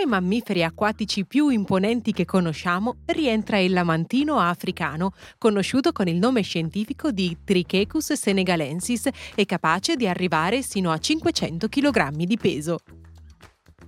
i mammiferi acquatici più imponenti che conosciamo rientra il lamantino africano, conosciuto con il nome scientifico di Trichecus senegalensis e capace di arrivare sino a 500 kg di peso.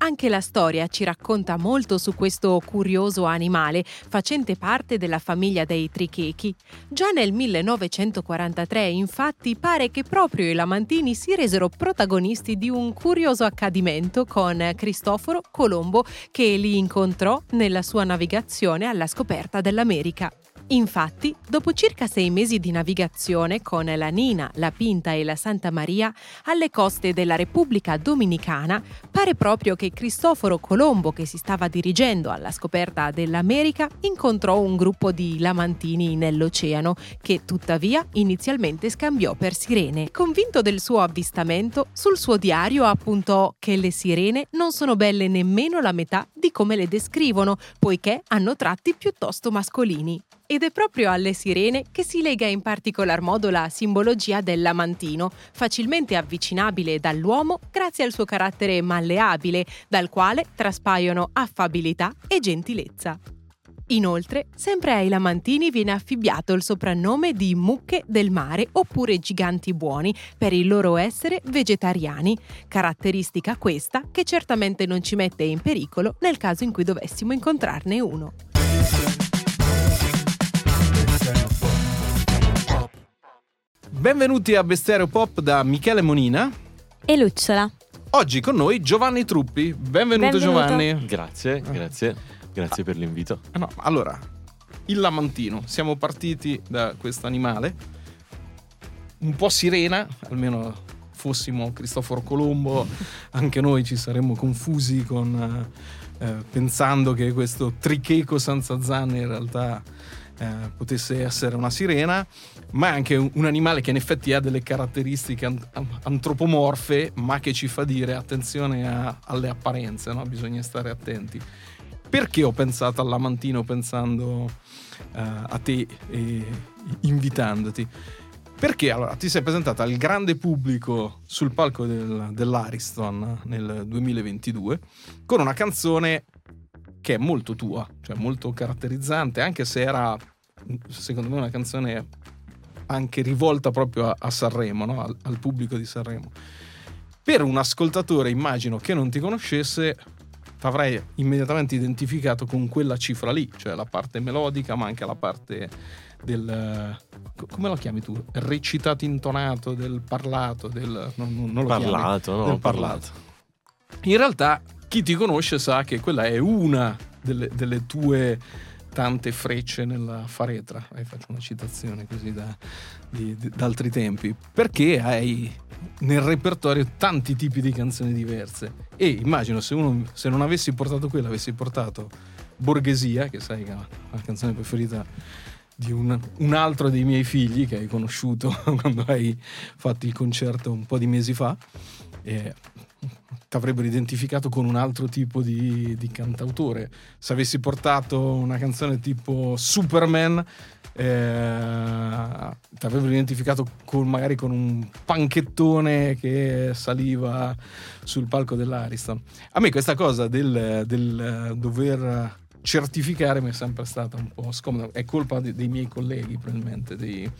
Anche la storia ci racconta molto su questo curioso animale, facente parte della famiglia dei trichechi. Già nel 1943, infatti, pare che proprio i lamantini si resero protagonisti di un curioso accadimento con Cristoforo Colombo che li incontrò nella sua navigazione alla scoperta dell'America. Infatti, dopo circa sei mesi di navigazione con la Nina, la Pinta e la Santa Maria alle coste della Repubblica Dominicana, pare proprio che Cristoforo Colombo, che si stava dirigendo alla scoperta dell'America, incontrò un gruppo di lamantini nell'oceano, che tuttavia inizialmente scambiò per sirene. Convinto del suo avvistamento, sul suo diario appuntò che le sirene non sono belle nemmeno la metà di come le descrivono, poiché hanno tratti piuttosto mascolini. Ed è proprio alle sirene che si lega in particolar modo la simbologia del lamantino, facilmente avvicinabile dall'uomo grazie al suo carattere malleabile, dal quale traspaiono affabilità e gentilezza. Inoltre, sempre ai lamantini viene affibbiato il soprannome di mucche del mare oppure giganti buoni per il loro essere vegetariani, caratteristica questa che certamente non ci mette in pericolo nel caso in cui dovessimo incontrarne uno. Benvenuti a Bestiario Pop da Michele Monina e Lucciola. Oggi con noi Giovanni Truppi. Benvenuto, Benvenuto. Giovanni. Grazie, grazie, grazie per l'invito. Ah, no, allora, il lamantino. Siamo partiti da questo animale, un po' sirena, almeno fossimo Cristoforo Colombo, anche noi ci saremmo confusi con, eh, eh, pensando che questo tricheco senza zanne in realtà eh, potesse essere una sirena, ma è anche un, animale che in effetti ha delle caratteristiche an- antropomorfe, ma che ci fa dire attenzione a- alle apparenze, no? bisogna stare attenti. Perché ho pensato al lamantino pensando eh, a te e invitandoti? Perché allora ti sei presentata al grande pubblico sul palco del- dell'Ariston nel 2022 con una canzone che è molto tua, cioè molto caratterizzante, anche se era secondo me una canzone anche rivolta proprio a, a Sanremo, no? al, al pubblico di Sanremo. Per un ascoltatore, immagino che non ti conoscesse, ti avrei immediatamente identificato con quella cifra lì, cioè la parte melodica, ma anche la parte del co- come lo chiami tu? Recitato intonato, del parlato, del non, non- non lo chiami? Parlato, no? del parlato. In realtà chi ti conosce sa che quella è una delle, delle tue tante frecce nella faretra. Eh, faccio una citazione così da, di- di- da altri tempi. Perché hai nel repertorio tanti tipi di canzoni diverse. E immagino se, uno, se non avessi portato quella, avessi portato Borghesia, che sai che è la canzone preferita di un, un altro dei miei figli che hai conosciuto quando hai fatto il concerto un po' di mesi fa. E ti avrebbero identificato con un altro tipo di, di cantautore. Se avessi portato una canzone tipo Superman, eh, ti avrebbero identificato con, magari con un panchettone che saliva sul palco dell'Ariston. A me questa cosa del, del dover certificare mi è sempre stata un po' scomoda. È colpa de- dei miei colleghi, probabilmente, dei-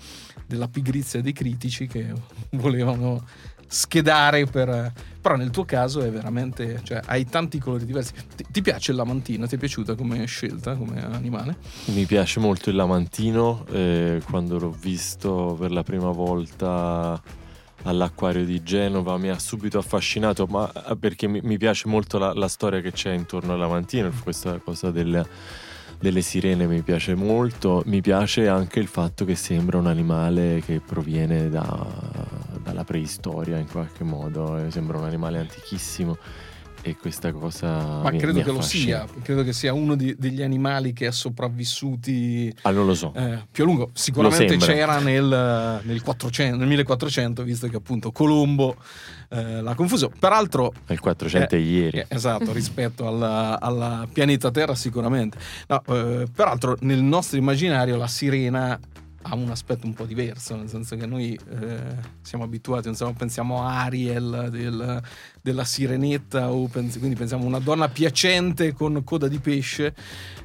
della pigrizia dei critici che volevano schedare per... Però nel tuo caso è veramente... Cioè, hai tanti colori diversi. Ti, ti piace il lamantino? Ti è piaciuta come scelta, come animale? Mi piace molto il lamantino, eh, quando l'ho visto per la prima volta all'acquario di Genova mi ha subito affascinato, ma eh, perché mi, mi piace molto la, la storia che c'è intorno al lamantino, questa cosa del- delle sirene mi piace molto, mi piace anche il fatto che sembra un animale che proviene da- dalla preistoria in qualche modo, eh, sembra un animale antichissimo e questa cosa... Ma mi- credo mi che lo sia. Credo che sia uno di- degli animali che è sopravvissuti Ah, non lo so. eh, più a lungo. Sicuramente c'era nel, nel 400 nel 1400, visto che appunto Colombo eh, l'ha confuso. Peraltro, Il 400 è ieri. eh, esatto, rispetto alla, alla pianeta Terra, sicuramente. No, eh, peraltro, nel nostro immaginario, la sirena ha un aspetto un po' diverso, nel senso che noi eh, siamo abituati, insomma, pensiamo a Ariel del, della sirenetta, o pens- quindi pensiamo a una donna piacente con coda di pesce,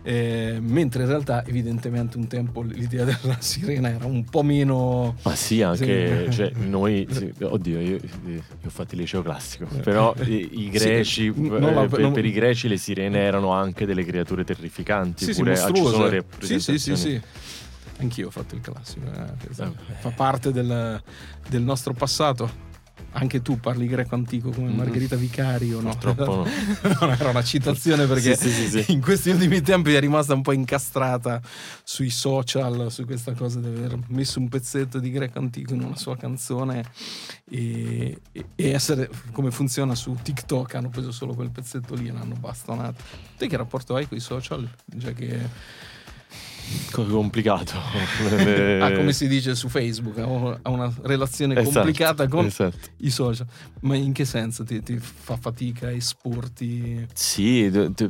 eh, mentre in realtà evidentemente un tempo l'idea della sirena era un po' meno... Ma sì, anche. Cioè, noi, sì, oddio, io, io, ho fatto il liceo classico, però i, i greci, sì, per, la, per, non... per, i greci le sirene erano anche delle creature terrificanti, sì, pure sì, ci sono rappresentazioni. Sì, sì, sì, sì. Anch'io ho fatto il classico, eh, fa parte del, del, nostro passato. Anche tu parli greco antico come mm-hmm. Margherita Vicario, no? Purtroppo no. no era una citazione perché sì, sì, sì, in questi ultimi tempi è rimasta un po' incastrata sui social, su questa cosa di aver messo un pezzetto di greco antico in una sua canzone e, e essere come funziona su TikTok. Hanno preso solo quel pezzetto lì e l'hanno bastonato. Te che rapporto hai con i social? Già che complicato. ah, come si dice su Facebook, ha una relazione esatto, complicata con esatto. i social. Ma in che senso ti, ti fa fatica esporti? Sì, d- d-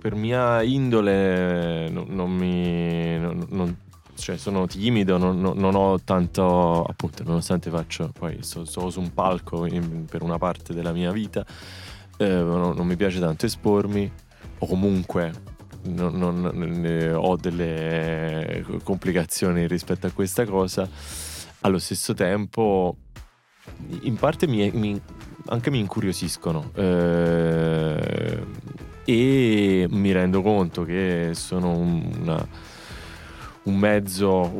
per mia indole non, non mi... Non, non, cioè sono timido, non, non, ho tanto, appunto, nonostante faccio, poi sto, sto su un palco in, per una parte della mia vita, eh, non mi piace tanto espormi, o comunque non, non ho delle complicazioni rispetto a questa cosa. Allo stesso tempo, in parte mi, mi, anche mi incuriosiscono eh, e mi rendo conto che sono una, un mezzo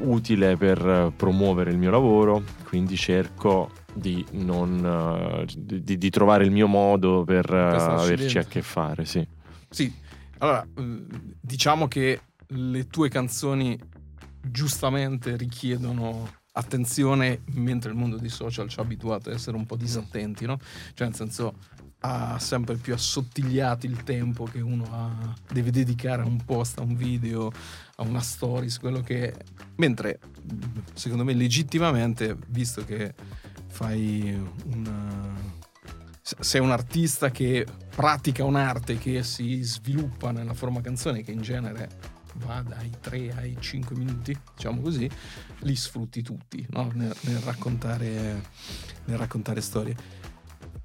utile per promuovere il mio lavoro, quindi cerco di, non, di, di trovare il mio modo per averci a che fare. Sì. Sì, allora, mm, diciamo che le tue canzoni giustamente richiedono attenzione mentre il mondo dei social ci ha abituato a essere un po' disattenti, no? Cioè nel senso ha sempre più assottigliato il tempo che uno ha, deve dedicare a un post, a un video, a una stories, quello che. Mentre secondo me legittimamente, visto che fai una sei un artista che pratica un'arte che si sviluppa nella forma canzone, che in genere va dai 3 ai 5 minuti, diciamo così, li sfrutti tutti no? nel, nel, raccontare, nel raccontare storie.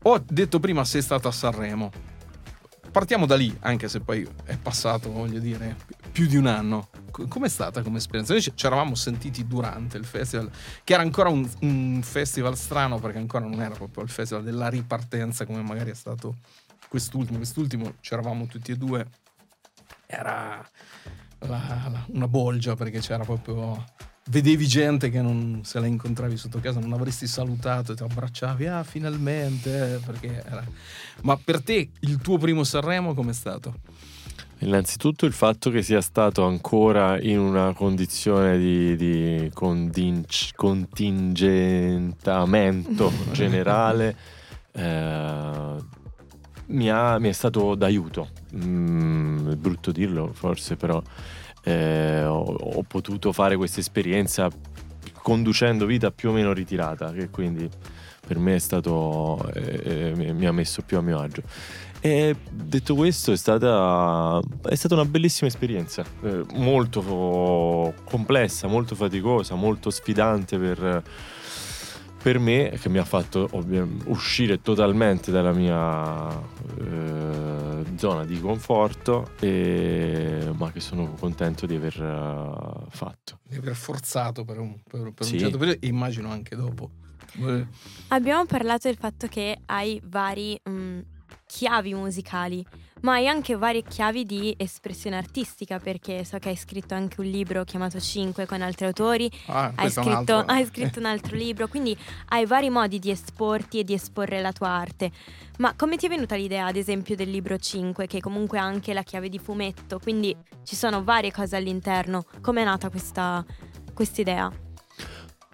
Ho detto prima sei stato a Sanremo. Partiamo da lì, anche se poi è passato, voglio dire, più di un anno. Com'è stata come esperienza? Noi ci eravamo sentiti durante il festival, che era ancora un, un, festival strano perché ancora non era proprio il festival della ripartenza come magari è stato quest'ultimo. Quest'ultimo c'eravamo tutti e due, era la, la, una bolgia perché c'era proprio vedevi gente che non, se la incontravi sotto casa non avresti salutato e ti abbracciavi, ah finalmente, perché era... Ma per te il tuo primo Sanremo com'è stato? Innanzitutto il fatto che sia stato ancora in una condizione di, di conting- contingentamento generale eh, mi, ha, mi, è stato d'aiuto. Mm, è brutto dirlo forse, però eh, ho, ho, potuto fare questa esperienza conducendo vita più o meno ritirata, che quindi per me è stato, eh, eh mi ha messo più a mio agio. E detto questo, è stata, è stata una bellissima esperienza, eh, molto complessa, molto faticosa, molto sfidante per, per me, che mi ha fatto uscire totalmente dalla mia eh, zona di conforto, e, ma che sono contento di aver uh, fatto. Di aver forzato per un, per, per sì. un certo periodo, immagino anche dopo. Abbiamo parlato del fatto che hai vari... Mh, mm, chiavi musicali, ma hai anche varie chiavi di espressione artistica, perché so che hai scritto anche un libro chiamato 5 con altri autori, ah, hai, scritto, hai scritto un altro libro, quindi hai vari modi di esporti e di esporre la tua arte. Ma come ti è venuta l'idea, ad esempio, del libro 5, che comunque ha anche la chiave di fumetto, quindi ci sono varie cose all'interno? Come è nata questa idea?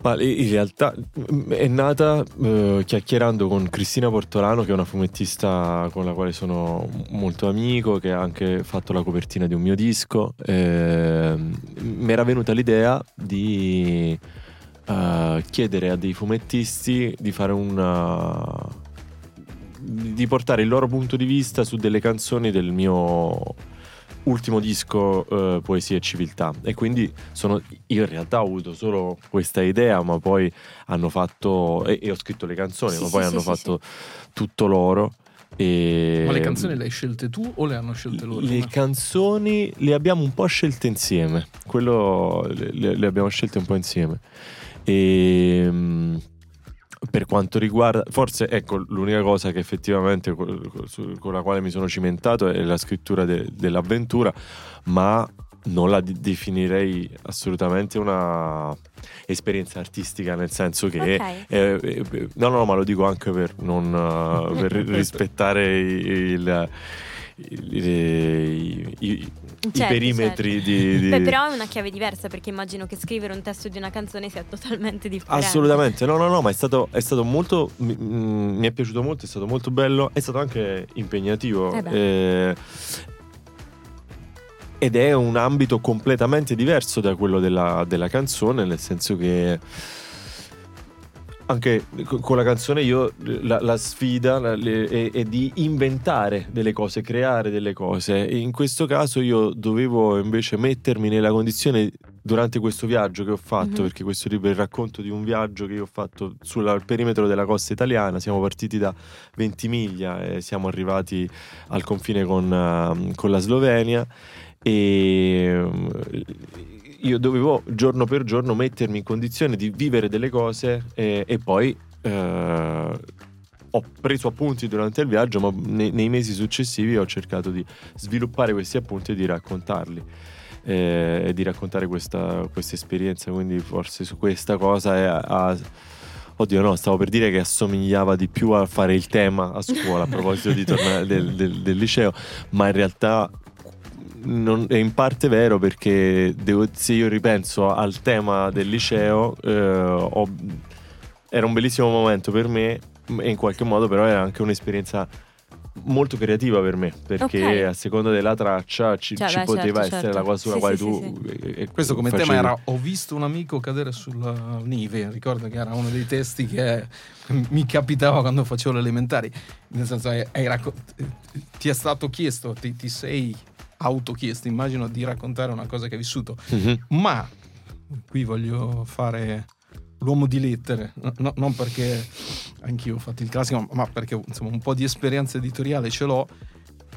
Ma in realtà mm, è nata eh, chiacchierando con Cristina Portolano, che è una fumettista con la quale sono molto amico, che ha anche fatto la copertina di un mio disco. Eh, mi era venuta l'idea di uh, chiedere a dei fumettisti di fare una. di portare il loro punto di vista su delle canzoni del mio ultimo disco eh, Poesia e Civiltà. E quindi sono, io in realtà ho avuto solo questa idea ma poi hanno fatto e, e ho scritto le canzoni Sì, ma sì, poi sì, hanno sì, fatto tutto loro. E Ma le canzoni le hai scelte tu o le hanno scelte loro? le canzoni le abbiamo un po' scelte insieme. Quello le, le- abbiamo scelte un po' insieme. E mm, per quanto riguarda forse ecco l'unica cosa che effettivamente con la quale mi sono cimentato è la scrittura de- dell'avventura ma non la di- definirei assolutamente una esperienza artistica nel senso che Ok. eh, eh, no no ma lo dico anche per non eh, per rispettare il, il- i, i- i Certo, perimetri certo. di, di- Beh, però è una chiave diversa perché immagino che scrivere un testo di una canzone sia totalmente differente. Assolutamente, no, no, no, ma è stato, è stato molto. Mi, mm, mi è piaciuto molto, è stato molto bello, è stato anche impegnativo. Eh eh, ed è un ambito completamente diverso da quello della, della canzone, nel senso che anche co- con la canzone io la, la sfida la- le- è, è di inventare delle cose, creare delle cose. E in questo caso io dovevo invece mettermi nella condizione durante questo viaggio che ho fatto, Mhm. perché questo libro è il racconto di un viaggio che io ho fatto sul perimetro della costa italiana. Siamo partiti da Ventimiglia e siamo arrivati al confine con, con la Slovenia e io dovevo giorno per giorno mettermi in condizione di vivere delle cose e, e poi eh, ho preso appunti durante il viaggio, ma nei, nei mesi successivi ho cercato di sviluppare questi appunti e di raccontarli. eh, E di raccontare questa, questa esperienza, quindi forse su questa cosa è a- Oddio, no, stavo per dire che assomigliava di più a fare il tema a scuola a proposito tornare del, del- del liceo, ma in realtà non- è in parte vero perché devo- se io ripenso al tema del liceo, eh, ho- era un bellissimo momento per me e in qualche modo però era anche un'esperienza molto creativa per me perché Ok. a seconda della traccia ci, Cioè, ci beh, poteva certo, essere certo. la cosa sulla Sì, quale sì, tu sì, eh, eh, Questo come facevi- tema era Ho visto un amico cadere sulla neve. Ricordo che era uno dei testi che mi capitava quando facevo le elementari. Nel senso, hai- hai racco- ti è stato chiesto, ti, ti sei autochiesto, immagino, di raccontare una cosa che hai vissuto. Mhm. Ma qui voglio fare l'uomo di lettere, no- no- non perché anch'io ho fatto il classico, ma perché insomma un po' di esperienza editoriale ce l'ho.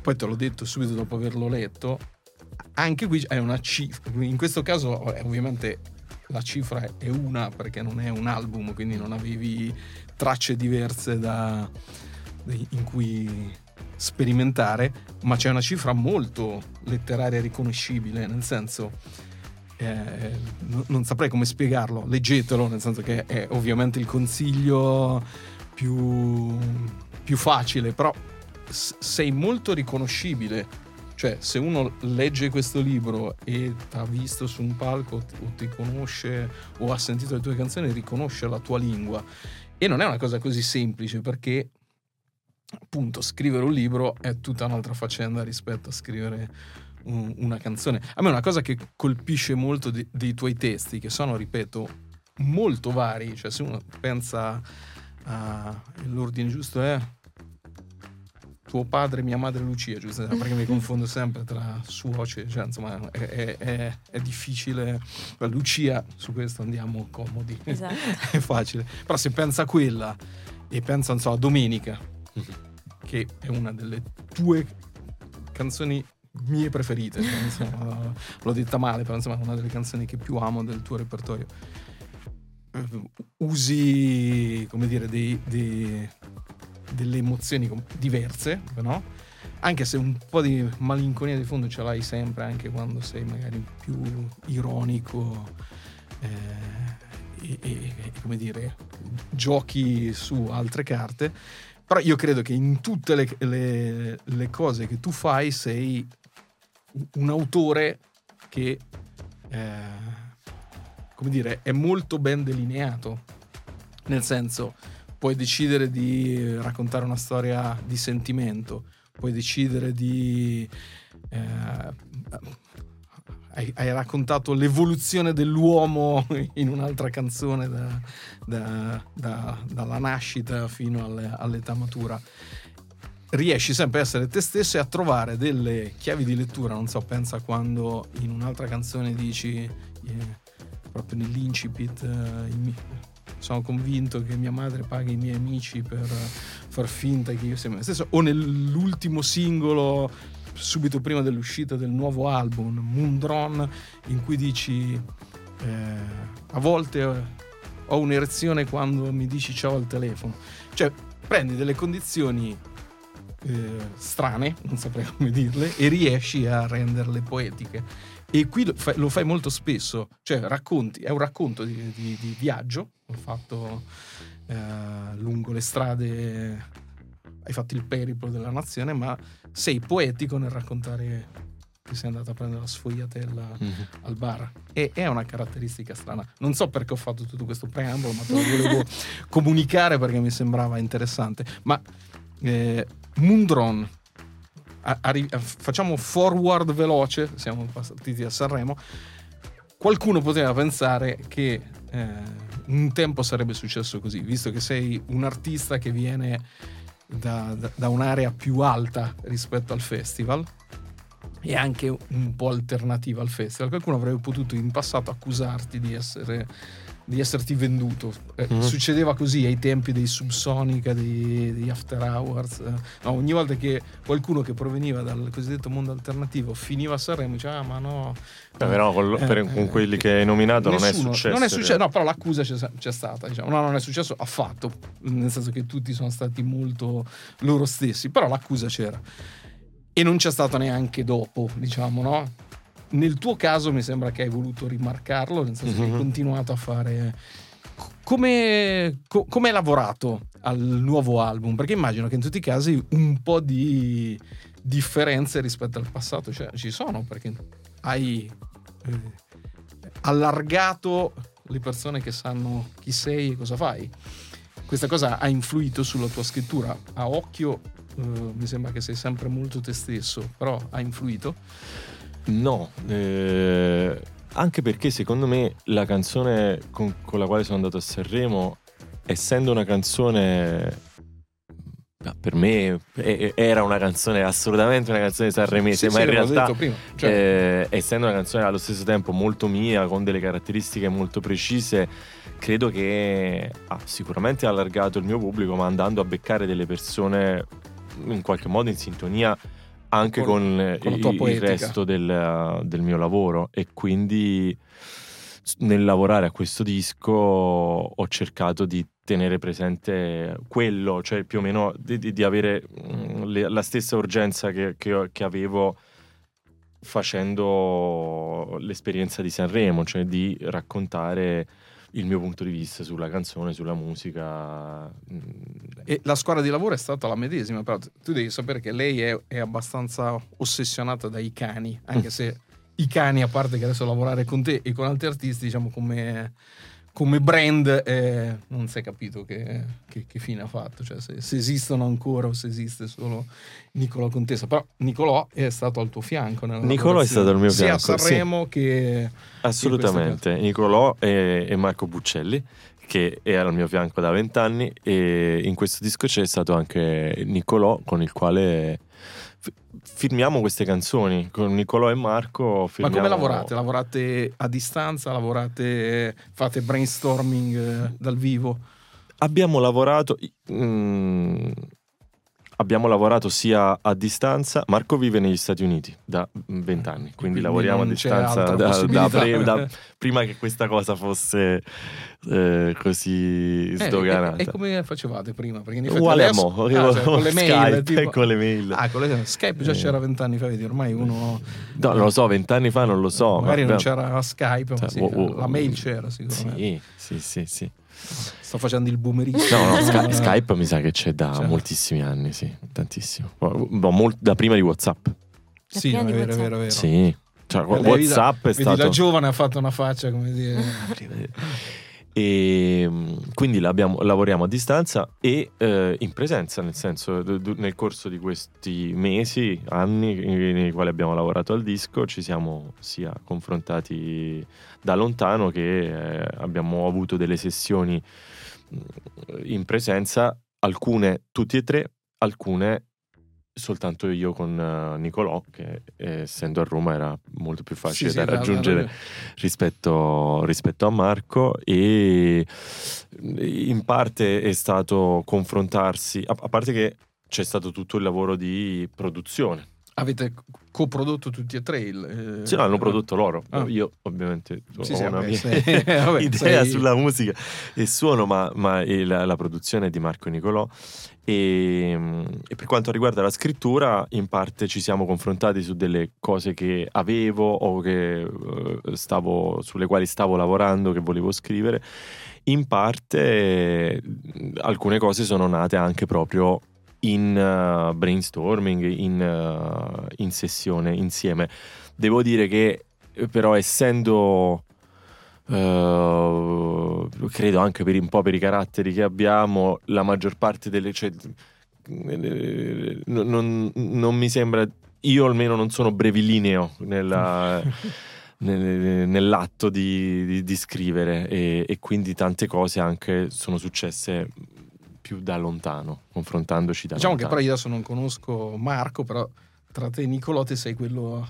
Poi te l'ho detto subito dopo averlo letto. Anche qui è una cifra. In questo caso, eh, ovviamente, la cifra è una perché non è un album, quindi non avevi tracce diverse da, in cui sperimentare, ma c'è una cifra molto letteraria riconoscibile, nel senso eh, no- non saprei come spiegarlo, leggetelo, nel senso che è ovviamente il consiglio più, più facile, però sei molto riconoscibile. Cioè, se uno legge questo libro e ti ha visto su un palco o ti conosce o ha sentito le tue canzoni, riconosce la tua lingua. E non è una cosa così semplice perché, appunto, scrivere un libro è tutta un'altra faccenda rispetto a scrivere un- una canzone. A me una cosa che colpisce molto di- dei tuoi testi, che sono, ripeto, molto vari. Cioè, se uno pensa a l'ordine giusto è tuo padre, mia madre Lucia, giusto? Perché mi confondo sempre tra suoce, cioè, insomma, è, è- è- difficile. Lucia, su questo andiamo comodi. Esatto. è facile. Però se pensa a quella e pensa, non so, a Domenica, che è una delle tue canzoni mie preferite, cioè, insomma, l'ho detta male, però insomma è una delle canzoni che più amo del tuo repertorio. Eh, Usi, come dire, dei- dei- delle emozioni diverse, no? Anche se un po' di malinconia di fondo ce l'hai sempre, anche quando sei magari più ironico eh, e- e, come dire, giochi su altre carte. Però io credo che in tutte le, le- le cose che tu fai sei un autore che, eh, come dire, è molto ben delineato. Nel senso, puoi decidere di raccontare una storia di sentimento, puoi decidere di... eh, hai, hai raccontato l'evoluzione dell'uomo in un'altra canzone da- da- da- dalla nascita fino alle- all'età matura. riesci sempre a essere te stesso e a trovare delle chiavi di lettura. Non so, pensa quando in un'altra canzone dici, eh, proprio nell'incipit, eh, sono convinto che mia madre paghi i miei amici per far finta che io sia me stesso, o nell'ultimo singolo subito prima dell'uscita del nuovo album, Moondron, in cui dici eh, a volte ho un'erezione quando mi dici ciao al telefono. Cioè, prendi delle condizioni eh, strane, non saprei come dirle, e riesci a renderle poetiche. E qui lo fai, lo fai molto spesso, cioè racconti, è un racconto di, di, di viaggio, ho fatto eh, lungo le strade, hai fatto il periplo della nazione, ma sei poetico nel raccontare che sei andato a prendere la sfogliatella mm-hmm. al bar. E è una caratteristica strana. Non so perché ho fatto tutto questo preambolo, ma te lo volevo comunicare perché mi sembrava interessante. Ma eh, Mundron, arri- facciamo forward veloce, siamo partiti a Sanremo. Qualcuno poteva pensare che eh, un tempo sarebbe successo così, visto che sei un artista che viene da, da, da un'area più alta rispetto al festival e anche un po' alternativa al festival. Qualcuno avrebbe potuto in passato accusarti di essere di esserti venduto. Eh, mm. Succedeva così ai tempi dei Subsonica, dei, degli After Hours. Eh. No, ogni volta che qualcuno che proveniva dal cosiddetto mondo alternativo finiva a Sanremo diceva ah ma no... Beh, però con, eh, per, con, quelli che hai nominato nessuno, non è successo. Non è successo, no, però l'accusa c'è, c'è stata. Diciamo. No, non è successo affatto, nel senso che tutti sono stati molto loro stessi, però l'accusa c'era. E non c'è stato neanche dopo, diciamo, no? Nel tuo caso mi sembra che hai voluto rimarcarlo, nel senso mm-hmm. che hai mhm. continuato a fare... Come, co- come hai lavorato al nuovo album? Perché immagino che in tutti i casi un po' di differenze rispetto al passato cioè, ci sono, perché hai eh, allargato le persone che sanno chi sei e cosa fai. Questa cosa ha influito sulla tua scrittura. A occhio eh, mi sembra che sei sempre molto te stesso, però ha influito. No, eh, anche perché secondo me la canzone con, con, la quale sono andato a Sanremo, essendo una canzone per me era una canzone assolutamente una canzone sanremese, sì, ma sì, in realtà cioè. eh, essendo una canzone allo stesso tempo molto mia, con delle caratteristiche molto precise, credo che ha sicuramente allargato il mio pubblico, ma andando a beccare delle persone in qualche modo in sintonia anche con, con, con il, il, resto del, del, mio lavoro. E quindi nel lavorare a questo disco ho cercato di tenere presente quello, cioè più o meno di, di, di avere mm, le, la stessa urgenza che, che, che avevo facendo l'esperienza di Sanremo, cioè di raccontare il mio punto di vista sulla canzone, sulla musica. E la squadra di lavoro è stata la medesima, però tu devi sapere che lei è, è abbastanza ossessionata dai cani, anche se i cani, a parte che adesso lavorare con te e con altri artisti, diciamo come come brand eh, non si è capito che, che, che, fine ha fatto, cioè se, se, esistono ancora o se esiste solo Nicolò Contessa. Però Nicolò è stato al tuo fianco. Nicolò è stato al mio fianco. Sia a Sanremo sì. che... Assolutamente. Nicolò e, e Marco Buccelli che è al mio fianco da vent'anni e in questo disco c'è stato anche Nicolò con il quale firmiamo queste canzoni con Nicolò e Marco. Firmiamo... Ma come lavorate? Lavorate a distanza? Lavorate, fate brainstorming eh, dal vivo? Abbiamo lavorato. Mm, abbiamo lavorato sia a distanza. Marco vive negli Stati Uniti da vent'anni, quindi, quindi lavoriamo a distanza da, da, pre, da, prima che questa cosa fosse eh, così eh, sdoganata. E, e, come facevate prima? Perché Uguale adesso, a mo, ah, cioè, con le mail. Tipo, con le mail. Ah, con le, Skype già eh. c'era vent'anni fa, vedi, ormai uno... No, non lo so, vent'anni fa non lo so. Magari ma, non c'era Skype, ma cioè, sì, oh, oh, la mail c'era sicuramente. Sì, sì, sì, sì. Sto facendo il boomerino. No, no, Sky- Skype mi sa che c'è da cioè. moltissimi anni, sì, tantissimo. No, da prima di WhatsApp. Sì, no, è vero, è vero, è vero. Sì. Cioè, WhatsApp è stato. la giovane ha fatto una faccia, come dire. E quindi lavoriamo a distanza e eh, in presenza, nel senso, d- nel corso di questi mesi, anni nei quali abbiamo lavorato al disco, ci siamo sia confrontati da lontano che eh, abbiamo avuto delle sessioni in presenza, alcune tutti e tre, alcune soltanto io con uh, Nicolò, che essendo a Roma era molto più facile Sì, da sì, raggiungere era- rispetto, rispetto a Marco e in parte è stato confrontarsi, a, a parte che c'è stato tutto il lavoro di produzione. Avete coprodotto tutti e tre il... eh, Sì, no, hanno prodotto loro. Ah. Io ovviamente Sì, ho sì, una vabbè, mia sei- vabbè, idea sei- sulla musica e suono, ma, ma il- la, produzione è di Marco Nicolò. E, e per quanto riguarda la scrittura, in parte ci siamo confrontati su delle cose che avevo o che, eh, stavo, sulle quali stavo lavorando, che volevo scrivere. In parte alcune cose sono nate anche proprio in uh, brainstorming, in, uh, in sessione insieme. Devo dire che eh, però essendo Uh, credo anche per un po' per i caratteri che abbiamo, la maggior parte delle. Cioè, non, non, non mi sembra. Io almeno non sono brevilineo nella, nel- nell'atto di, di- di scrivere e, e quindi tante cose anche sono successe più da lontano, confrontandoci da Diciamo che lontano. però io adesso non conosco Marco, però tra te e Nicolò te sei quello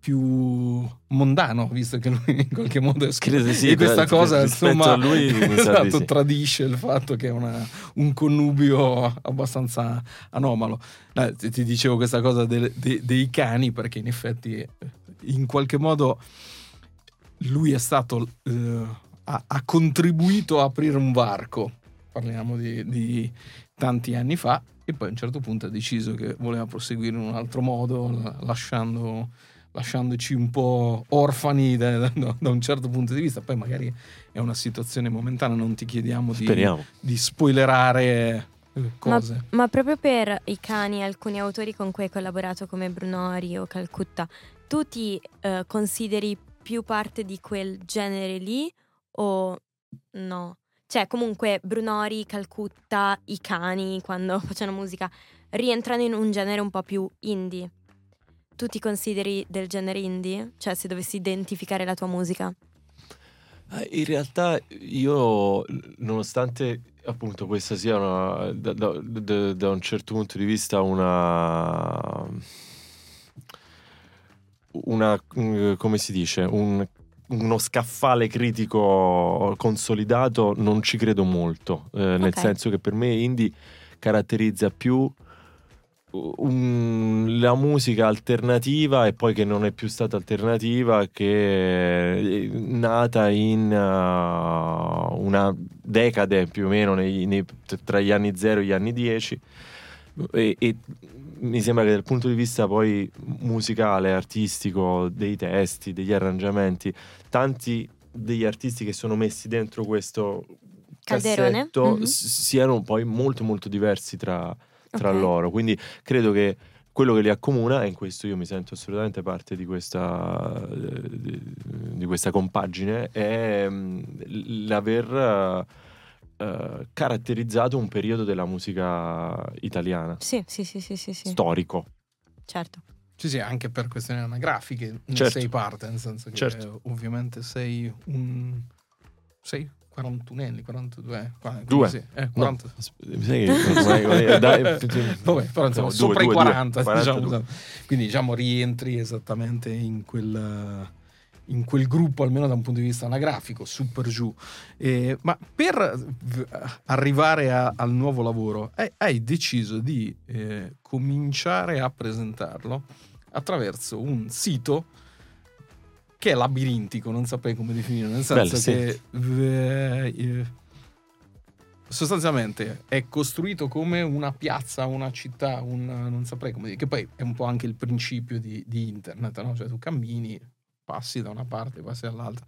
più mondano, visto che lui in qualche modo è scritto. Sì, e questa cosa insomma lui, esatto, sì. tradisce il fatto che è una- un connubio abbastanza anomalo. Eh, ti, ti dicevo questa cosa del- de- dei cani perché in effetti eh, in qualche modo lui è stato eh, ha, ha contribuito a aprire un varco parliamo di, di tanti anni fa e poi a un certo punto ha deciso che voleva proseguire in un altro modo la- lasciando lasciandoci un po' orfani da, da- da un certo punto di vista. Poi magari è una situazione momentanea non ti chiediamo di, di spoilerare eh, cose. Ma proprio per i cani alcuni autori con cui hai collaborato come Brunori o Calcutta, tu ti eh, consideri più parte di quel genere lì o no? Cioè, comunque Brunori, Calcutta, i cani, quando facciano musica, rientrano in un genere un po' più indie. Tu ti consideri del genere indie? Cioè, se dovessi identificare la tua musica? Eh, In realtà io, nonostante appunto questa sia una, da, da- da- da un certo punto di vista una, una come si dice, un- uno scaffale critico consolidato, non ci credo molto, eh, nel Ok. senso che per me indie caratterizza più un- la musica alternativa e poi che non è più stata alternativa che è nata in uh, una decade più o meno nei- nei- tra gli anni 0 e gli anni 10 e, e mi sembra che dal punto di vista poi musicale, artistico, dei testi, degli arrangiamenti, tanti degli artisti che sono messi dentro questo Calderone? cassetto Mhm. s- siano poi molto molto diversi tra, tra Ok. loro. Quindi credo che quello che li accomuna, e in questo io mi sento assolutamente parte di questa, di, di questa compagine, è mm, l'aver eh, caratterizzato un periodo della musica italiana, Sì, sì, sì, sì, sì, sì. storico. certo. Sì, sì, anche per questioni anagrafiche ne Certo. sei parte, nel senso che Certo. ovviamente sei un... sei 41 anni, 42, qua- quindi Due. sì, eh, No, 40. s- sai che ormai- eh, dai, Vabbè, però insomma, no, due, sopra due, i due, 40, 42. diciamo, quindi diciamo rientri esattamente in quel, in quel gruppo, almeno da un punto di vista anagrafico, super giù. Eh, ma per v- arrivare a- al nuovo lavoro, hai, hai deciso di eh, cominciare a presentarlo attraverso un sito che è labirintico, non saprei come definire, nel senso Bello, sì. che eh, eh, sostanzialmente è costruito come una piazza, una città, un, non saprei come dire, che poi è un po' anche il principio di, di internet, no? Cioè tu cammini, passi da una parte, passi dall'altra,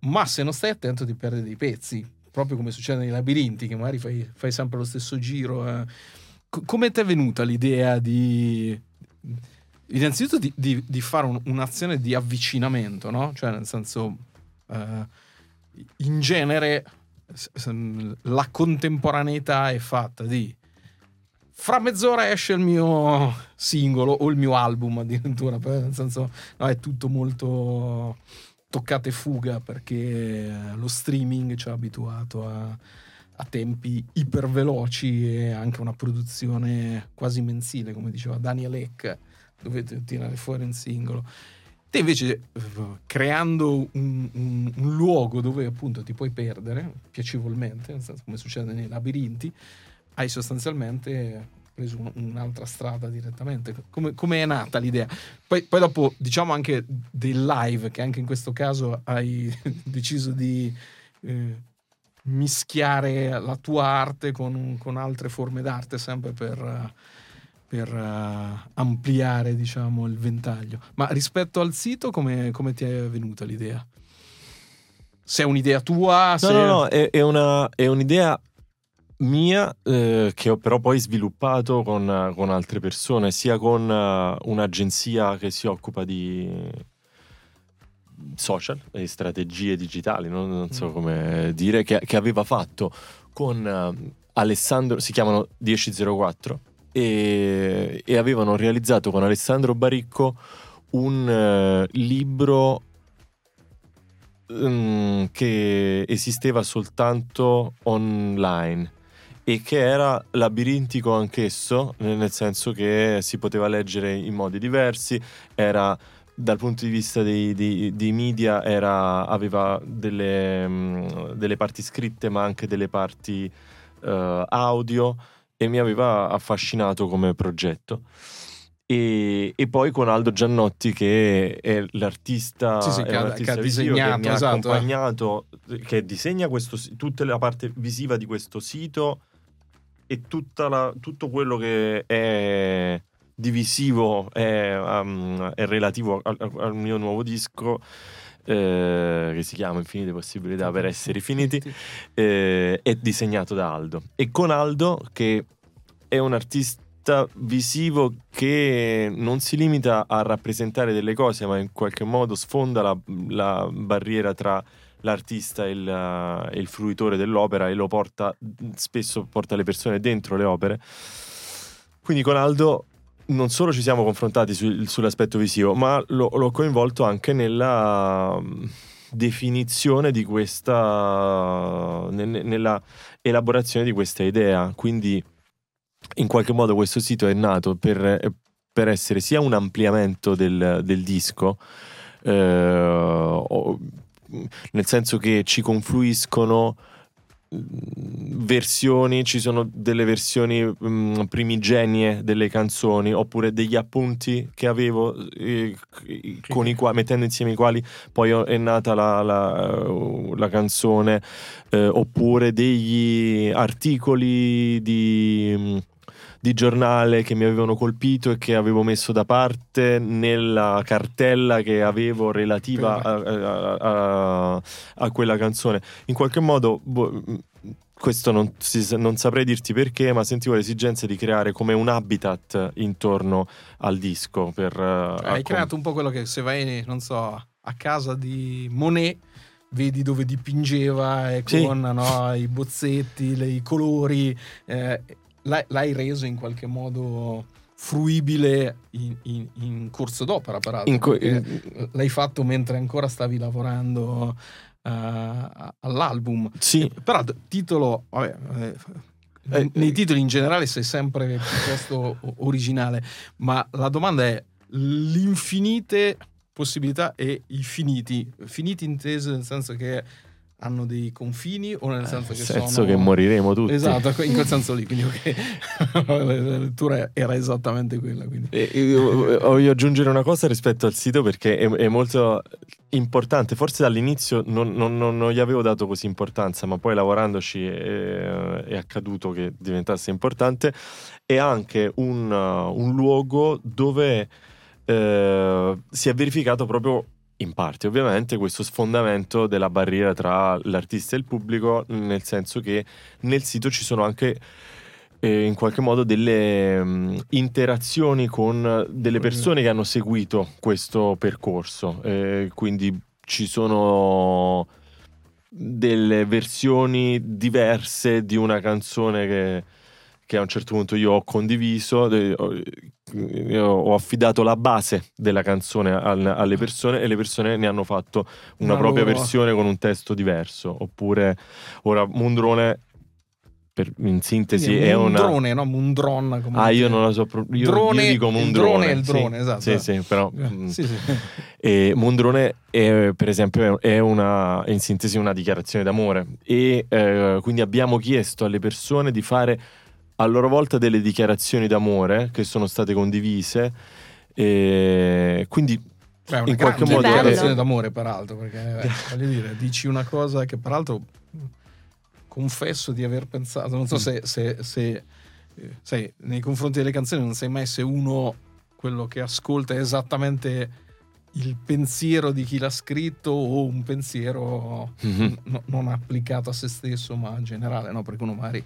ma se non stai attento ti perdi dei pezzi, proprio come succede nei labirinti, che magari fai, fai sempre lo stesso giro. eh. Co- come ti è venuta l'idea di... Innanzitutto di, di- di fare un- un'azione di avvicinamento, no? Cioè nel senso, eh, in genere la contemporaneità è fatta di fra mezz'ora esce il mio singolo o il mio album addirittura, nel senso no, è tutto molto toccata e fuga perché lo streaming ci ha abituato a, a tempi iperveloci e anche una produzione quasi mensile, come diceva Daniel Eck, dovete tirare fuori un singolo. Te invece, creando un, un, un, luogo dove appunto ti puoi perdere piacevolmente, come succede nei labirinti, hai sostanzialmente preso un'altra strada direttamente. Come, come è nata l'idea? Poi, poi, dopo diciamo anche del live, che anche in questo caso hai deciso di eh, mischiare la tua arte con, con, altre forme d'arte, sempre per, per uh, ampliare diciamo, il ventaglio. Ma rispetto al sito, come, come ti è venuta l'idea? Se è un'idea tua? No, se... no, no, è, è, una, è un'idea mia eh, che ho però poi sviluppato con, con altre persone, sia con uh, un'agenzia che si occupa di social e strategie digitali, no? non so mm. come dire, che, che aveva fatto con uh, Alessandro, si chiamano 1004, e, e avevano realizzato con Alessandro Baricco un uh, libro um, che esisteva soltanto online e che era labirintico anch'esso, nel senso che si poteva leggere in modi diversi, era dal punto di vista dei, dei, dei media era, aveva delle, um, delle, parti scritte ma anche delle parti uh, audio e mi aveva affascinato come progetto. E, e, poi con Aldo Giannotti che è l'artista, sì, sì, è che, ha, che ha disegnato, che mi esatto. ha accompagnato, che disegna questo, tutta la parte visiva di questo sito e la, tutto quello che è divisivo è, um, relativo al, al, mio nuovo disco eh, che si chiama Infinite possibilità per essere finiti eh, è disegnato da Aldo. E con Aldo che è un artista visivo che non si limita a rappresentare delle cose ma in qualche modo sfonda la, la barriera tra l'artista e il, uh, il, fruitore dell'opera e lo porta, spesso porta le persone dentro le opere. Quindi con Aldo non solo ci siamo confrontati su, sull'aspetto visivo, ma lo, l'ho coinvolto anche nella mm, definizione di questa, nella elaborazione di questa idea. Quindi in qualche modo questo sito è nato per, per essere sia un ampliamento del, del disco, eh, nel senso che ci confluiscono mm, versioni, ci sono delle versioni um, primigenie delle canzoni oppure degli appunti che avevo eh, con i quali, mettendo insieme i quali poi è nata la, la, la canzone eh, oppure degli articoli di mm, di giornale che mi avevano colpito e che avevo messo da parte nella cartella che avevo relativa a, a, a, a quella canzone. In qualche modo, boh, questo non, si, non, saprei dirti perché, ma sentivo l'esigenza di creare come un habitat intorno al disco. Per, cioè, hai creato un po' quello che se vai, non so, a casa di Monet vedi dove dipingeva e con sì. no, i bozzetti, le, i colori. Eh, l'hai, l'hai reso in qualche modo fruibile in, in, in corso d'opera, peraltro. Co-. L'hai fatto mentre ancora stavi lavorando uh, all'album. Sì. Peraltro, titolo, vabbè, eh, eh, nei titoli in generale sei sempre piuttosto originale, ma la domanda è l'infinite possibilità e i finiti. Finiti intese nel senso che hanno dei confini o nel senso eh, che senso sono... che moriremo tutti. Esatto, in quel senso lì, quindi okay. la lettura era esattamente quella. E, io, voglio aggiungere una cosa rispetto al sito perché è, è molto importante, forse dall'inizio non, non, non, gli avevo dato così importanza, ma poi lavorandoci è, è accaduto che diventasse importante, è anche un, un luogo dove... Eh, si è verificato proprio in parte ovviamente questo sfondamento della barriera tra l'artista e il pubblico, nel senso che nel sito ci sono anche eh, in qualche modo delle um, interazioni con delle persone che hanno seguito questo percorso, eh, quindi ci sono delle versioni diverse di una canzone che che a un certo punto io ho condiviso, ho affidato la base della canzone alle persone e le persone ne hanno fatto una, una propria versione con un testo diverso. Oppure ora Mundrone per, in sintesi Quindi è un una... drone, no? Un drone. come Ah, io non lo so, pro- io, Drone- io dico il Mundrone. drone è il sì. drone, esatto. Sì, sì, però... Eh, mm, sì, sì. E Mundrone è, per esempio è una, in sintesi una dichiarazione d'amore e eh, quindi abbiamo chiesto alle persone di fare a loro volta delle dichiarazioni d'amore che sono state condivise e quindi Beh, in qualche modo- dichiarazione d'amore, peraltro, perché eh, voglio dire, dici una cosa che peraltro confesso di aver pensato, non so se, se, se- eh, sai, nei confronti delle canzoni non sai mai se uno quello che ascolta è esattamente il pensiero di chi l'ha scritto o un pensiero Mhm. no- non applicato a se stesso ma generale, no? Perché uno magari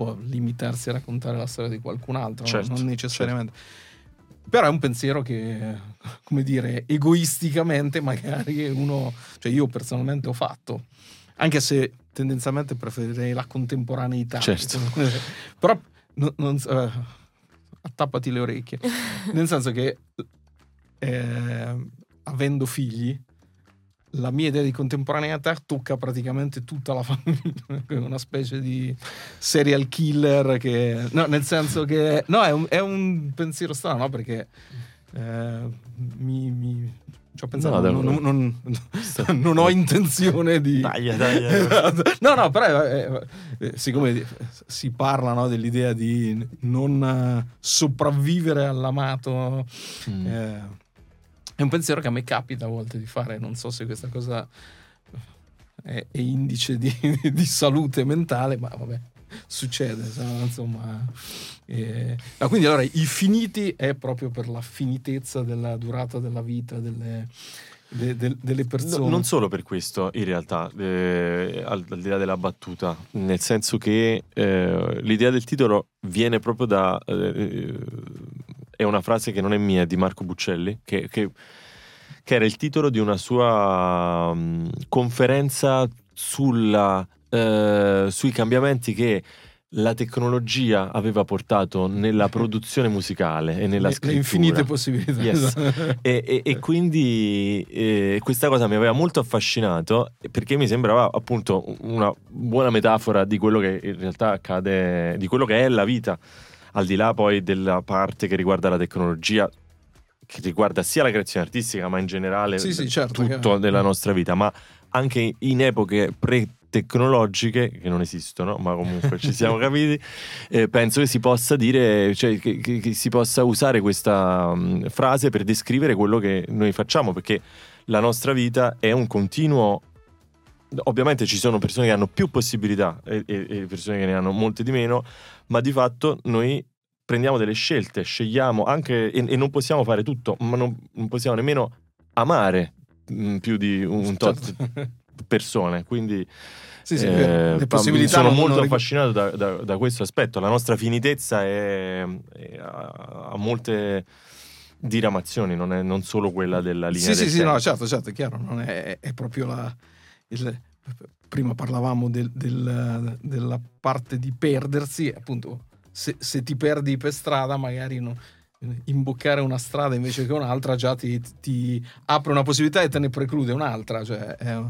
può limitarsi a raccontare la storia di qualcun altro, no? Certo, non necessariamente. Però è un pensiero che, come dire, egoisticamente magari uno, cioè io personalmente ho fatto, anche se tendenzialmente preferirei la contemporaneità. Certo. Però non, non- eh, attappati le orecchie. Nel senso che eh, avendo figli, la mia idea di contemporaneità tocca praticamente tutta la famiglia, una specie di serial killer che... No, nel senso che... No, è un, è un pensiero strano, no? Perché eh, mi... mi ci ho pensato, No, non, non- non- non ho intenzione di... Taglia, taglia. Esatto. no, no, però eh, eh, siccome si parla no, dell'idea di non eh, sopravvivere all'amato, Mm. Eh, è un pensiero che a me capita a volte di fare. Non so se questa cosa è, è indice di, di salute mentale, ma vabbè, succede. Insomma, eh, no, quindi allora i finiti è proprio per la finitezza della durata della vita delle, de- de- delle persone. No, non solo per questo, in realtà, eh, al, al di là della battuta, nel senso che eh, l'idea del titolo viene proprio da... eh, è una frase che non è mia, è di Marco Buccelli, che, che- che era il titolo di una sua mm, conferenza sulla, eh, sui cambiamenti che la tecnologia aveva portato nella produzione musicale e nella le, le scrittura. infinite possibilità. Yes. E, e- e quindi eh, questa cosa mi aveva molto affascinato perché mi sembrava appunto una buona metafora di quello che in realtà accade, di quello che è la vita, al di là poi della parte che riguarda la tecnologia, che riguarda sia la creazione artistica, ma in generale Sì, sì, certo, tutto chiaro. della nostra vita, ma anche in epoche pre-tecnologiche, che non esistono, ma comunque ci siamo capiti, eh, penso che si possa dire, cioè che, che- che si possa usare questa mm, frase per descrivere quello che noi facciamo, perché la nostra vita è un continuo. Ovviamente ci sono persone che hanno più possibilità e, e- e persone che ne hanno molte di meno, ma di fatto noi prendiamo delle scelte, scegliamo anche e, e non possiamo fare tutto, ma non, non possiamo nemmeno amare mm, più di un tot Certo. persone. Quindi Sì, sì, eh, le possibilità sono molto non- affascinato da, da- da questo aspetto. La nostra finitezza è, è- ha, molte diramazioni, non è non solo quella della linea Sì, sì, del sì, tempo. no, certo, certo, è chiaro, non è, è proprio la... il- prima parlavamo del- del- della parte di perdersi, appunto, se, se ti perdi per strada magari no, imboccare una strada invece che un'altra già ti, ti apre una possibilità e te ne preclude un'altra, cioè è,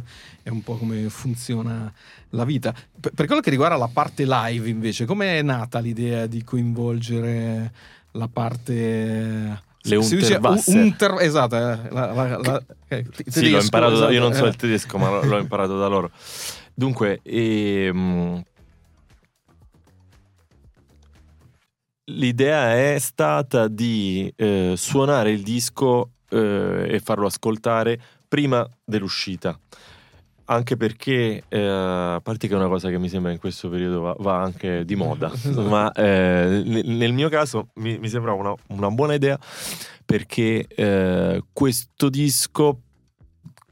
è un po' come funziona la vita. Per, per quello che riguarda la parte live invece, come è nata l'idea di coinvolgere la parte... Le Unterwasser. un- unter- esatto, eh, la, la- la- eh, Sì, l'ho tedesco, imparato, da- io non so esatto, il tedesco, ma l'ho- l'ho imparato da loro. Dunque, ehm, l'idea è stata di eh, suonare il disco eh, e farlo ascoltare prima dell'uscita. Anche perché, eh, a parte che è una cosa che mi sembra in questo periodo va, va anche di moda, Esatto. ma eh, nel, mio caso mi, mi sembra una, una buona idea perché eh, questo disco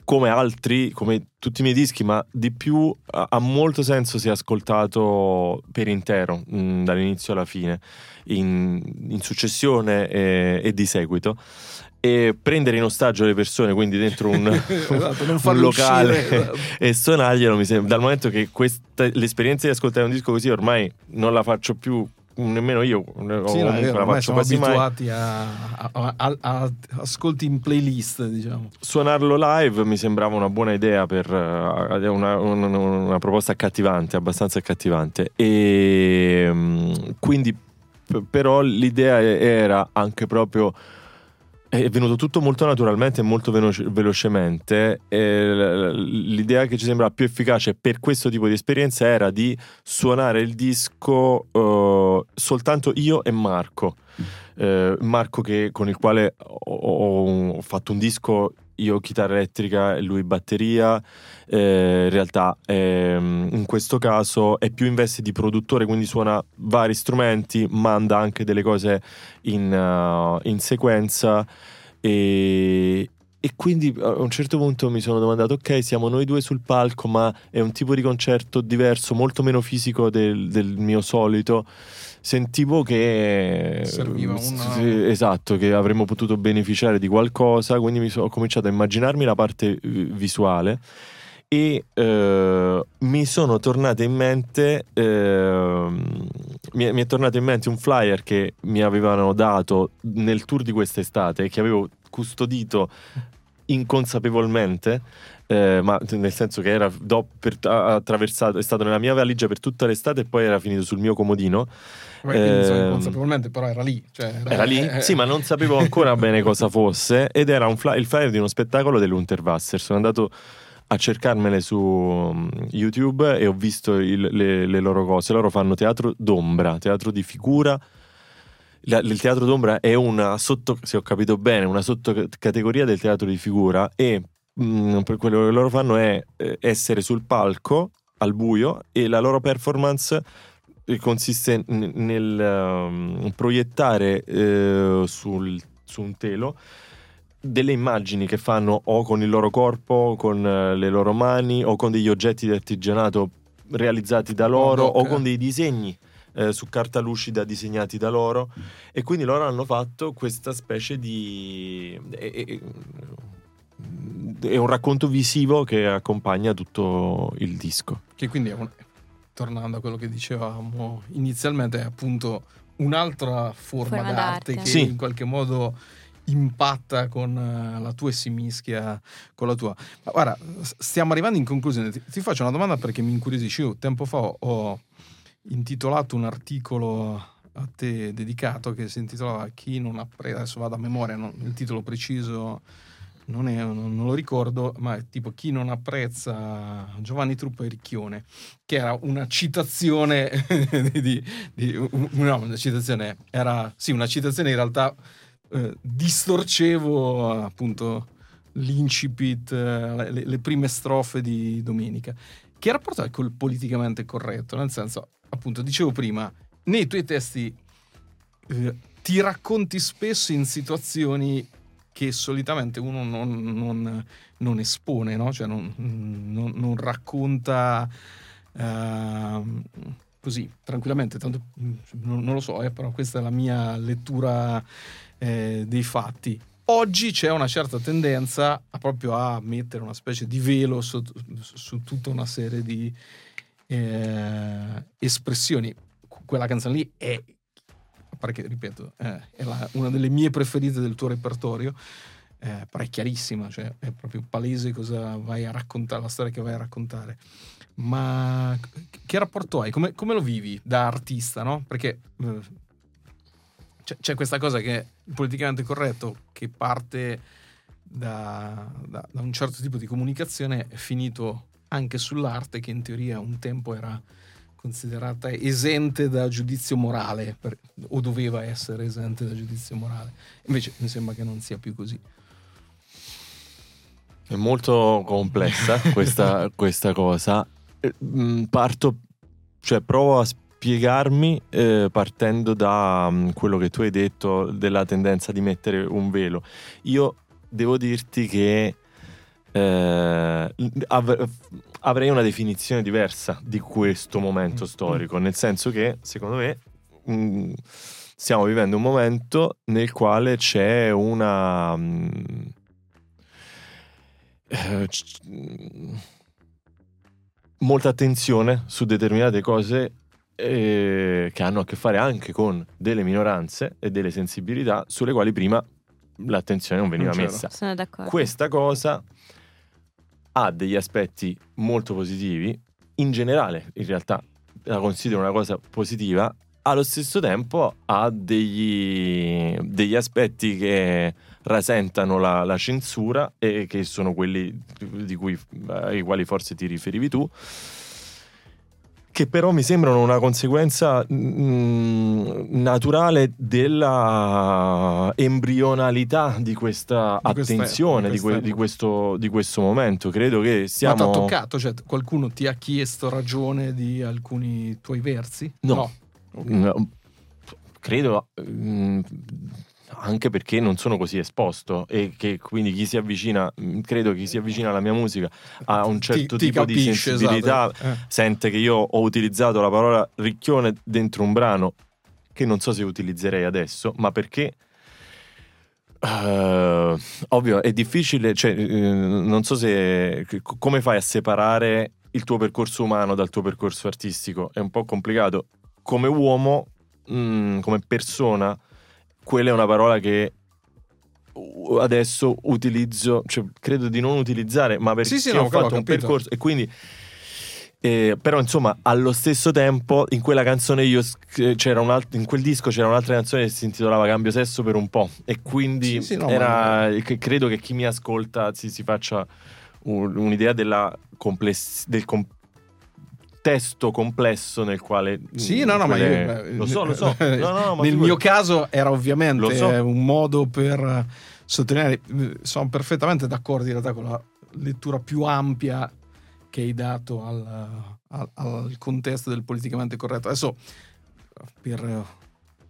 come altri, come tutti i miei dischi, ma di più ha, ha molto senso se ascoltato per intero, mh, dall'inizio alla fine, in, in successione e, e di seguito. E prendere in ostaggio le persone, quindi dentro un, Esatto, un farle locale uscire. e suonarglielo, mi sembra, dal momento che questa, l'esperienza di ascoltare un disco così ormai non la faccio più nemmeno io Sì, no, vero, la faccio siamo quasi mai. abituati a, a- a- a- ascolti in playlist, diciamo. Suonarlo live mi sembrava una buona idea per eh, una, una- una proposta accattivante, abbastanza accattivante. E mm, quindi, però, l'idea era anche proprio. È venuto tutto molto naturalmente e molto veloce- velocemente. E l'idea che ci sembra più efficace per questo tipo di esperienza era di suonare il disco eh, soltanto io e Marco. Eh, Marco che- con il quale ho- ho fatto un disco io chitarra elettrica e lui batteria Eh, in realtà ehm, in questo caso è più in veste di produttore quindi suona vari strumenti manda anche delle cose in, uh, in sequenza e, e quindi a un certo punto mi sono domandato ok siamo noi due sul palco ma è un tipo di concerto diverso molto meno fisico del, del mio solito. Sentivo che Serviva una- esatto che avremmo potuto beneficiare di qualcosa quindi mi so- ho cominciato a immaginarmi la parte eh, visuale. E eh, mi sono tornate in mente ehm, mi, è, mi è tornato in mente un flyer che mi avevano dato nel tour di quest'estate che avevo custodito inconsapevolmente eh, ma nel senso che era do- per- attraversato è stato nella mia valigia per tutta l'estate e poi era finito sul mio comodino Beh, Ehm, inconsapevolmente, però era lì. Cioè, era lì? eh, Sì, ma non sapevo ancora bene cosa fosse. Ed era un fly- il flyer di uno spettacolo dell'Unterwasser. Sono andato a cercarmele su mm, YouTube e ho visto il- le, le loro cose. Loro fanno teatro d'ombra, teatro di figura. Il teatro d'ombra è una sotto, se ho capito bene, una sottocategoria del teatro di figura e mm, per quello che loro fanno è eh, essere sul palco al buio e la loro performance eh, consiste n- nel ehm, proiettare eh, sul- su un telo delle immagini che fanno o con il loro corpo, con eh, le loro mani o con degli oggetti di artigianato realizzati da loro hoc. o con dei disegni eh, su carta lucida disegnati da loro e quindi loro hanno fatto questa specie di è, è- è un racconto visivo che accompagna tutto il disco Che quindi è un- tornando a quello che dicevamo inizialmente, è appunto un'altra forma, Forma d'arte, d'arte. che Sì. in qualche modo impatta con eh, la tua e si mischia con la tua. Ma guarda, stiamo arrivando in conclusione. Ti, ti faccio una domanda perché mi incuriosisce. Io tempo fa ho intitolato un articolo a te dedicato che si intitolava Chi non apprezza, adesso vado a memoria, non- il titolo preciso non, è- non- non lo ricordo, ma è tipo Chi non apprezza Giovanni Truppa e Ricchione, che era una citazione di, di- di- no, una citazione, era sì, una citazione in realtà eh, distorcevo appunto l'incipit, le, le prime strofe di Domenica. Che rapporto hai col politicamente corretto? Nel senso, appunto, dicevo prima, nei tuoi testi eh, ti racconti spesso in situazioni che solitamente uno non, non- non espone, no? Cioè non, non- racconta ehm, così tranquillamente, tanto non, non lo so, eh, però questa è la mia lettura eh, dei fatti. Oggi c'è una certa tendenza a proprio a mettere una specie di velo su, su tutta una serie di eh, espressioni. Quella canzone lì è, perché ripeto, eh, è la- una delle mie preferite del tuo repertorio, eh, però è chiarissima, cioè è proprio palese cosa vai a raccontare, la storia che vai a raccontare. Ma che rapporto hai? Come, come lo vivi da artista, no? Perché eh, c'è, c'è questa cosa che è politicamente corretto, che parte da, da- da un certo tipo di comunicazione, è finito anche sull'arte, che in teoria un tempo era considerata esente da giudizio morale, per- o doveva essere esente da giudizio morale. Invece mi sembra che non sia più così. È molto complessa questa, questa cosa. Eh, mm, Parto, cioè provo a spiegarmi eh, partendo da mm, quello che tu hai detto della tendenza di mettere un velo. Io devo dirti che eh, av- avrei una definizione diversa di questo momento Mm. storico, nel senso che secondo me mm, stiamo vivendo un momento nel quale c'è una... mm, eh, c- molta attenzione su determinate cose eh, che hanno a che fare anche con delle minoranze e delle sensibilità sulle quali prima l'attenzione non veniva Non messa. Sono d'accordo. Questa cosa ha degli aspetti molto positivi, in generale in realtà la considero una cosa positiva, allo stesso tempo ha degli, degli aspetti che rasentano la, la censura e che sono quelli di cui, ai quali forse ti riferivi tu, che però mi sembrano una conseguenza mm, naturale della embrionalità di questa Di attenzione, di que- di questo, di questo momento. Credo che Ma siamo... ti ha toccato? Cioè, qualcuno ti ha chiesto ragione di alcuni tuoi versi? No. Ok. Mm, Credo mm, anche perché non sono così esposto e che quindi chi si avvicina, mm, credo chi si avvicina alla mia musica ha un Ti- certo ti tipo di capisce, sensibilità, esatto. Eh. sente che io ho utilizzato la parola ricchione dentro un brano che non so se utilizzerei adesso, ma perché eh, ovvio è difficile, cioè, eh, non so se come fai a separare il tuo percorso umano dal tuo percorso artistico, è un po' complicato. Come uomo, mm, come persona, quella è una parola che adesso utilizzo, cioè credo di non utilizzare, ma perché Sì, sì, no, ho quello ho fatto un percorso e quindi eh, però insomma allo stesso tempo in quella canzone io sc- c'era un alt- in quel disco c'era un'altra canzone che si intitolava Cambio sesso per un po' e quindi Sì, sì, no, era che credo che chi mi ascolta si, si faccia un- un'idea della compless- del contesto complesso nel quale Sì, no, no, ma quelle- io... eh, lo so, lo so. No, no, ma Nel mio caso era ovviamente so. un modo per sottolineare, sono perfettamente d'accordo in realtà con la lettura più ampia che hai dato al, al- al contesto del politicamente corretto. Adesso, per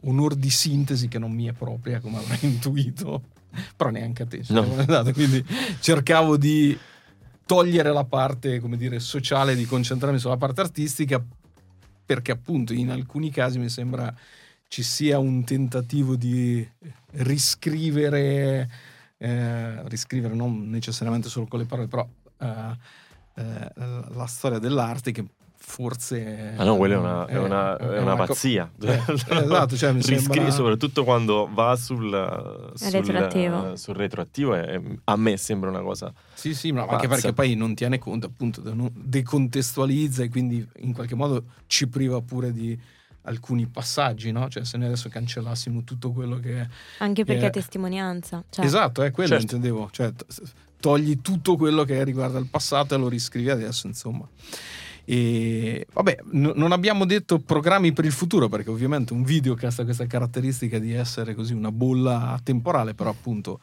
onor di sintesi che non mi è propria, come avrai intuito, però neanche a te, No. scusate, quindi cercavo di togliere la parte, come dire, sociale, di concentrarmi sulla parte artistica, perché appunto in alcuni casi mi sembra ci sia un tentativo di riscrivere, eh, riscrivere non necessariamente solo con le parole, però eh, eh, la storia dell'arte che forse... Ah no, quella è una, è eh, una- è è una co- pazzia. eh, esatto, cioè mi Riscri- sembra... soprattutto quando va sul, sul retroattivo. sul retroattivo, e- a me sembra una cosa. Sì, sì, ma anche Pazza. perché poi non tiene conto, appunto, decontestualizza e quindi in qualche modo ci priva pure di alcuni passaggi, no? Cioè se noi adesso cancellassimo tutto quello che... Anche perché Eh, è testimonianza. Cioè, Esatto, è quello Certo. intendevo. Cioè, togli tutto quello che riguarda il passato e lo riscrivi adesso, insomma. E vabbè, n- non abbiamo detto programmi per il futuro, perché ovviamente un videocast ha questa caratteristica di essere così una bolla temporale, però appunto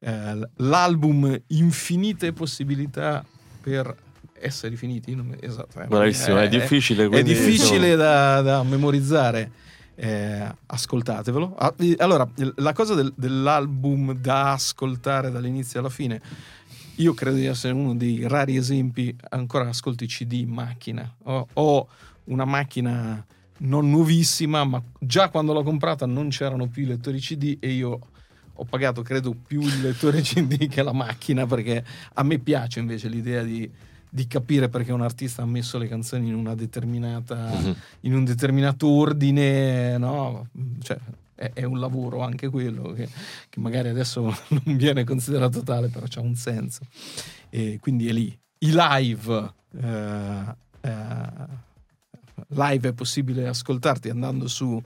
eh, l'album Infinite possibilità per essere finiti. non- esatto, eh, Bravissimo, è, difficile. è difficile da, da memorizzare. Eh, ascoltatevelo. Ah, eh, Allora, la cosa del- dell'album da ascoltare dall'inizio alla fine, io credo di essere uno dei rari esempi. Ancora ascolto i CD in macchina. Ho, ho una macchina non nuovissima, ma già quando l'ho comprata non c'erano più i lettori CD e io ho pagato, credo, più il lettore CD che la macchina perché a me piace invece l'idea di, di capire perché un artista ha messo le canzoni in una determinata Mhm. in un determinato ordine, no? Cioè, è, è un lavoro anche quello che, che magari adesso non viene considerato tale, però c'ha un senso. E quindi è lì. I live, eh, eh, live è possibile ascoltarti andando su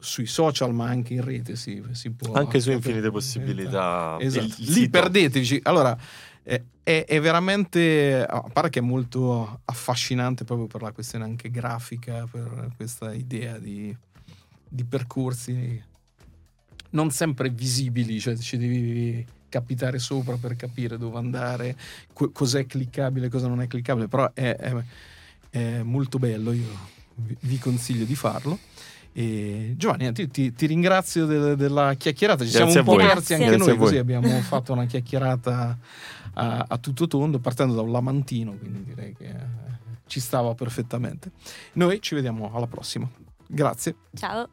sui social ma anche in rete si, si può Anche su infinite possibilità. Esatto. Il- il Lì perdetevi. Allora, è, è- è veramente, a parte che è molto affascinante proprio per la questione anche grafica, per questa idea di, di percorsi non sempre visibili, cioè ci devi capitare sopra per capire dove andare, co- cos'è cliccabile, cosa non è cliccabile, però è, è- è molto bello, io vi- vi consiglio di farlo. E Giovanni, ti, ti- ti ringrazio de- della chiacchierata. Ci Grazie siamo un po' persi anche Grazie noi, così abbiamo fatto una chiacchierata a, a tutto tondo, partendo da un lamantino, quindi direi che ci stava perfettamente. Noi ci vediamo alla prossima. Grazie. Ciao.